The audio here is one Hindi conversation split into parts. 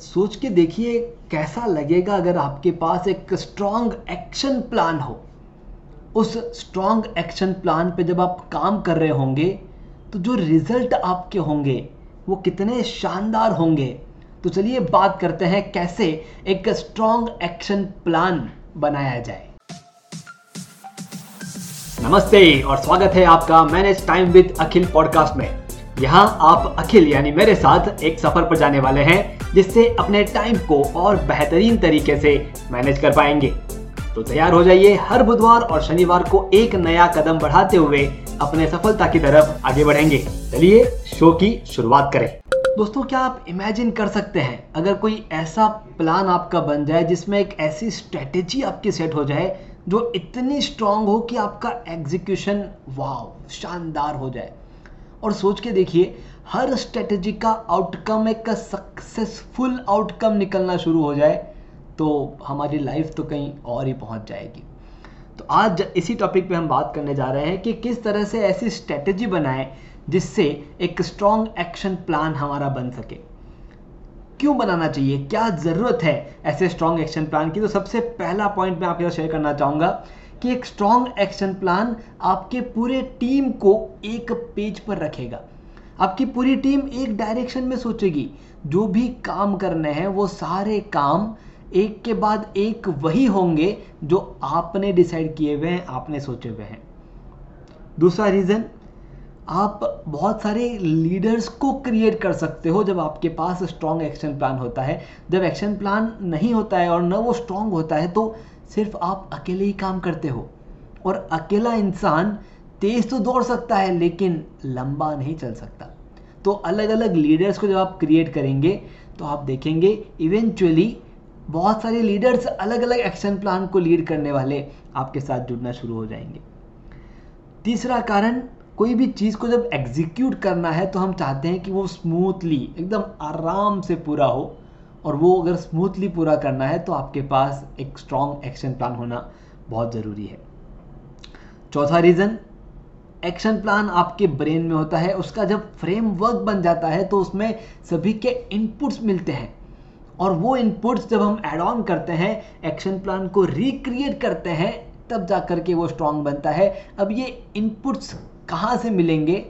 सोच के देखिए कैसा लगेगा अगर आपके पास एक स्ट्रॉन्ग एक्शन प्लान हो। उस स्ट्रॉन्ग एक्शन प्लान पे जब आप काम कर रहे होंगे तो जो रिज़ल्ट आपके होंगे, वो कितने शानदार होंगे। तो चलिए बात करते हैं कैसे एक स्ट्रॉन्ग एक्शन प्लान बनाया जाए। नमस्ते और स्वागत है आपका manage time with Akhil podcast में। यहाँ आप अखिल, यानी मेरे साथ, एक सफ़र पर जाने वाले हैं। जिससे अपने टाइम को और बेहतरीन तरीके से मैनेज कर पाएँगे। तो तैयार हो जाइए हर बुधवार और शनिवार को एक नया कदम बढ़ाते हुए अपने सफलता की तरफ़ आगे बढ़ेंगे। चलिए शो की शुरुआत करें। दोस्तों, क्या आप इमेजिन कर सकते हैं? अगर कोई ऐसा प्लान आपका बन जाए जिसमें एक ऐसी स्ट्रेटेजी आपकी सेट हो जाए जो इतनी स्ट्रांग हो कि आपका एग्जीक्यूशन वाव शानदार हो जाए। और सोच के देखिए हर स्ट्रेटेजी का आउटकम एक सक्सेसफुल आउटकम निकलना शुरू हो जाए तो हमारी लाइफ तो कहीं और ही पहुँच जाएगी। तो आज इसी टॉपिक पे हम बात करने जा रहे हैं कि किस तरह से ऐसी स्ट्रेटेजी बनाएँ जिससे एक स्ट्रॉन्ग एक्शन प्लान हमारा बन सके। क्यों बनाना चाहिए? क्या ज़रूरत है ऐसे स्ट्रॉन्ग एक्शन प्लान की? तो सबसे पहला पॉइंट मैं आपके साथ शेयर करना चाहूँगा कि एक स्ट्रॉन्ग एक्शन प्लान आपके पूरे टीम को एक पेज पर रखेगा। आपकी पूरी टीम एक डायरेक्शन में सोचेगी। जो भी काम करने हैं, वो सारे काम एक के बाद एक वही होंगे जो आपने डिसाइड किए हुए हैं, आपने सोचे हुए हैं। दूसरा रीज़न आप बहुत सारे लीडर्स को क्रिएट कर सकते हो जब आपके पास स्ट्रॉन्ग एक्शन प्लान होता है। जब एक्शन प्लान नहीं होता है और न वो स्ट्रॉन्ग होता है तो सिर्फ़ आप अकेले ही काम करते हो। और अकेला इंसान तेज तो दौड़ सकता है, लेकिन लंबा नहीं चल सकता। तो अलग अलग लीडर्स को जब आप क्रिएट करेंगे तो आप देखेंगे इवेंचुअली बहुत सारे लीडर्स अलग अलग एक्शन प्लान को लीड करने वाले आपके साथ जुड़ना शुरू हो जाएँगे। तीसरा कारण, कोई भी चीज़ को जब एग्जीक्यूट करना है तो हम चाहते हैं कि वो स्मूथली एकदम आराम से पूरा हो। और वो अगर स्मूथली पूरा करना है तो आपके पास एक स्ट्रॉन्ग एक्शन प्लान होना बहुत ज़रूरी है। चौथा रीज़न एक्शन प्लान आपके ब्रेन में होता है, उसका जब फ्रेमवर्क बन जाता है तो उसमें सभी के इनपुट्स मिलते हैं। और वो इनपुट्स जब हम एड ऑन करते हैं एक्शन प्लान को रिक्रिएट करते हैं, तब जा कर के वो स्ट्रॉन्ग बनता है। अब ये इनपुट्स कहाँ से मिलेंगे?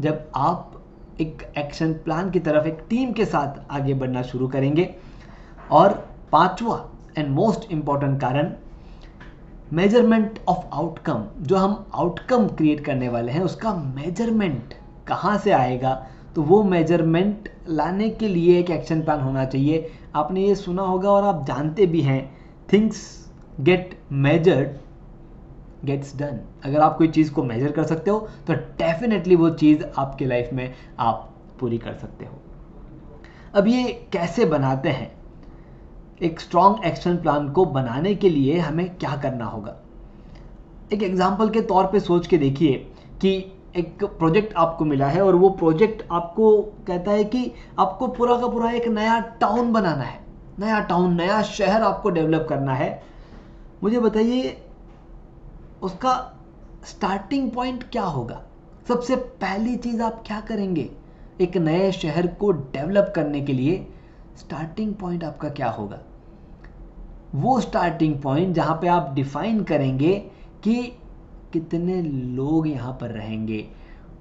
जब आप एक एक्शन प्लान की तरफ़ एक टीम के साथ आगे बढ़ना शुरू करेंगे। और पांचवा एंड मोस्ट इंपॉर्टेंट कारण मेज़रमेंट ऑफ़ आउटकम जो हम आउटकम क्रिएट करने वाले हैं, उसका मेज़रमेंट कहाँ से आएगा? तो वो मेज़रमेंट लाने के लिए एक एक्शन प्लान होना चाहिए। आपने ये सुना होगा और आप जानते भी हैं things get measured gets done अगर आप कोई चीज़ को मेजर कर सकते हो तो डेफिनेटली वो चीज़ आपके लाइफ में आप पूरी कर सकते हो। अब ये कैसे बनाते हैं? एक स्ट्रॉन्ग एक्शन प्लान को बनाने के लिए हमें क्या करना होगा? एक एग्ज़ाम्पल के तौर पे सोच के देखिए कि एक प्रोजेक्ट आपको मिला है और वो प्रोजेक्ट आपको कहता है कि आपको पूरा का पूरा एक नया टाउन बनाना है। नया टाउन नया शहर आपको डेवलप करना है। मुझे बताइए, उसका स्टार्टिंग पॉइंट क्या होगा? सबसे पहली चीज़ आप क्या करेंगे? एक नए शहर को डेवलप करने के लिए स्टार्टिंग पॉइंट आपका क्या होगा? वो स्टार्टिंग पॉइंट जहाँ पे आप डिफाइन करेंगे कि कितने लोग यहाँ पर रहेंगे,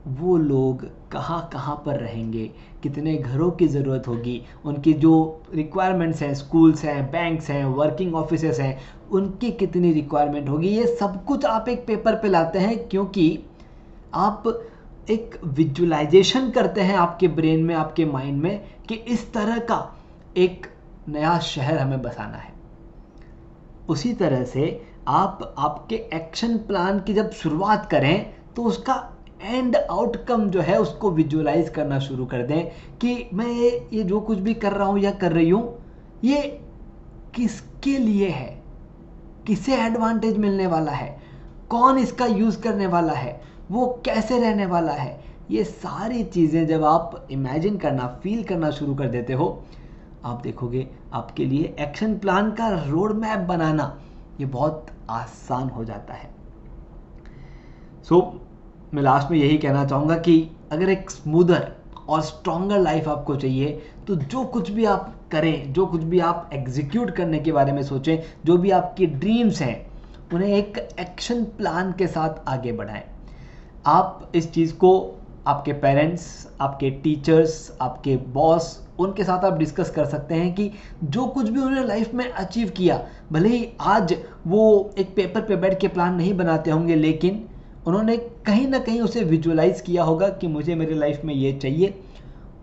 वो लोग कहाँ कहाँ पर रहेंगे, कितने घरों की ज़रूरत होगी, उनकी जो रिक्वायरमेंट्स हैं स्कूल्स हैं बैंक्स हैं वर्किंग ऑफ़िस हैं, उनकी कितनी रिक्वायरमेंट होगी, ये सब कुछ आप एक पेपर पे लाते हैं क्योंकि आप एक विजुलाइजेशन करते हैं आपके ब्रेन में, आपके माइंड में कि इस तरह का एक नया शहर हमें बसाना है। उसी तरह से आप आपके एक्शन प्लान की जब शुरुआत करें तो उसका एंड आउटकम जो है, उसको विजुअलाइज करना शुरू कर दें कि मैं ये ये जो कुछ भी कर रहा हूँ या कर रही हूँ, ये किसके लिए है? किसे एडवांटेज मिलने वाला है? कौन इसका यूज़ करने वाला है? वो कैसे रहने वाला है? ये सारी चीज़ें जब आप इमेजिन करना फील करना शुरू कर देते हो आप देखोगे आपके लिए एक्शन प्लान का रोड मैप बनाना ये बहुत आसान हो जाता है। सो so, मैं लास्ट में यही कहना चाहूँगा कि अगर एक स्मूदर और स्ट्रॉन्गर लाइफ आपको चाहिए तो जो कुछ भी आप करें जो कुछ भी आप एग्जीक्यूट करने के बारे में सोचें जो भी आपकी ड्रीम्स हैं उन्हें एक एक्शन प्लान के साथ आगे बढ़ाएँ। आप इस चीज़ को आपके पेरेंट्स आपके टीचर्स आपके बॉस उनके साथ आप डिस्कस कर सकते हैं कि जो कुछ भी उन्होंने लाइफ में अचीव किया, भले ही आज वो एक पेपर पे बैठ के प्लान नहीं बनाते होंगे, लेकिन उन्होंने कहीं ना कहीं उसे विजुअलाइज किया होगा कि मुझे मेरे लाइफ में ये चाहिए,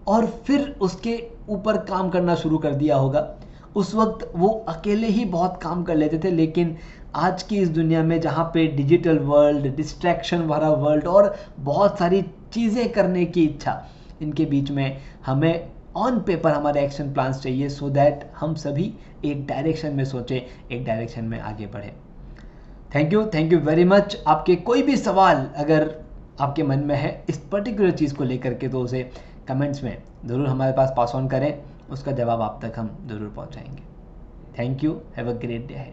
और फिर उसके ऊपर काम करना शुरू कर दिया होगा। उस वक्त वो अकेले ही बहुत काम कर लेते थे, लेकिन आज की इस दुनिया में जहाँ पे डिजिटल वर्ल्ड डिस्ट्रैक्शन भरा वर्ल्ड और बहुत सारी चीज़ें करने की इच्छा, इनके बीच में हमें ऑन पेपर हमारे एक्शन प्लान्स चाहिए सो दैट हम सभी एक डायरेक्शन में सोचें, एक डायरेक्शन में आगे बढ़े। Thank you thank you very much आपके कोई भी सवाल अगर आपके मन में है इस पर्टिकुलर चीज़ को लेकर के तो उसे कमेंट्स में ज़रूर हमारे पास पास ऑन करें, उसका जवाब आप तक हम ज़रूर पहुंचाएँगे। Thank you have a great day है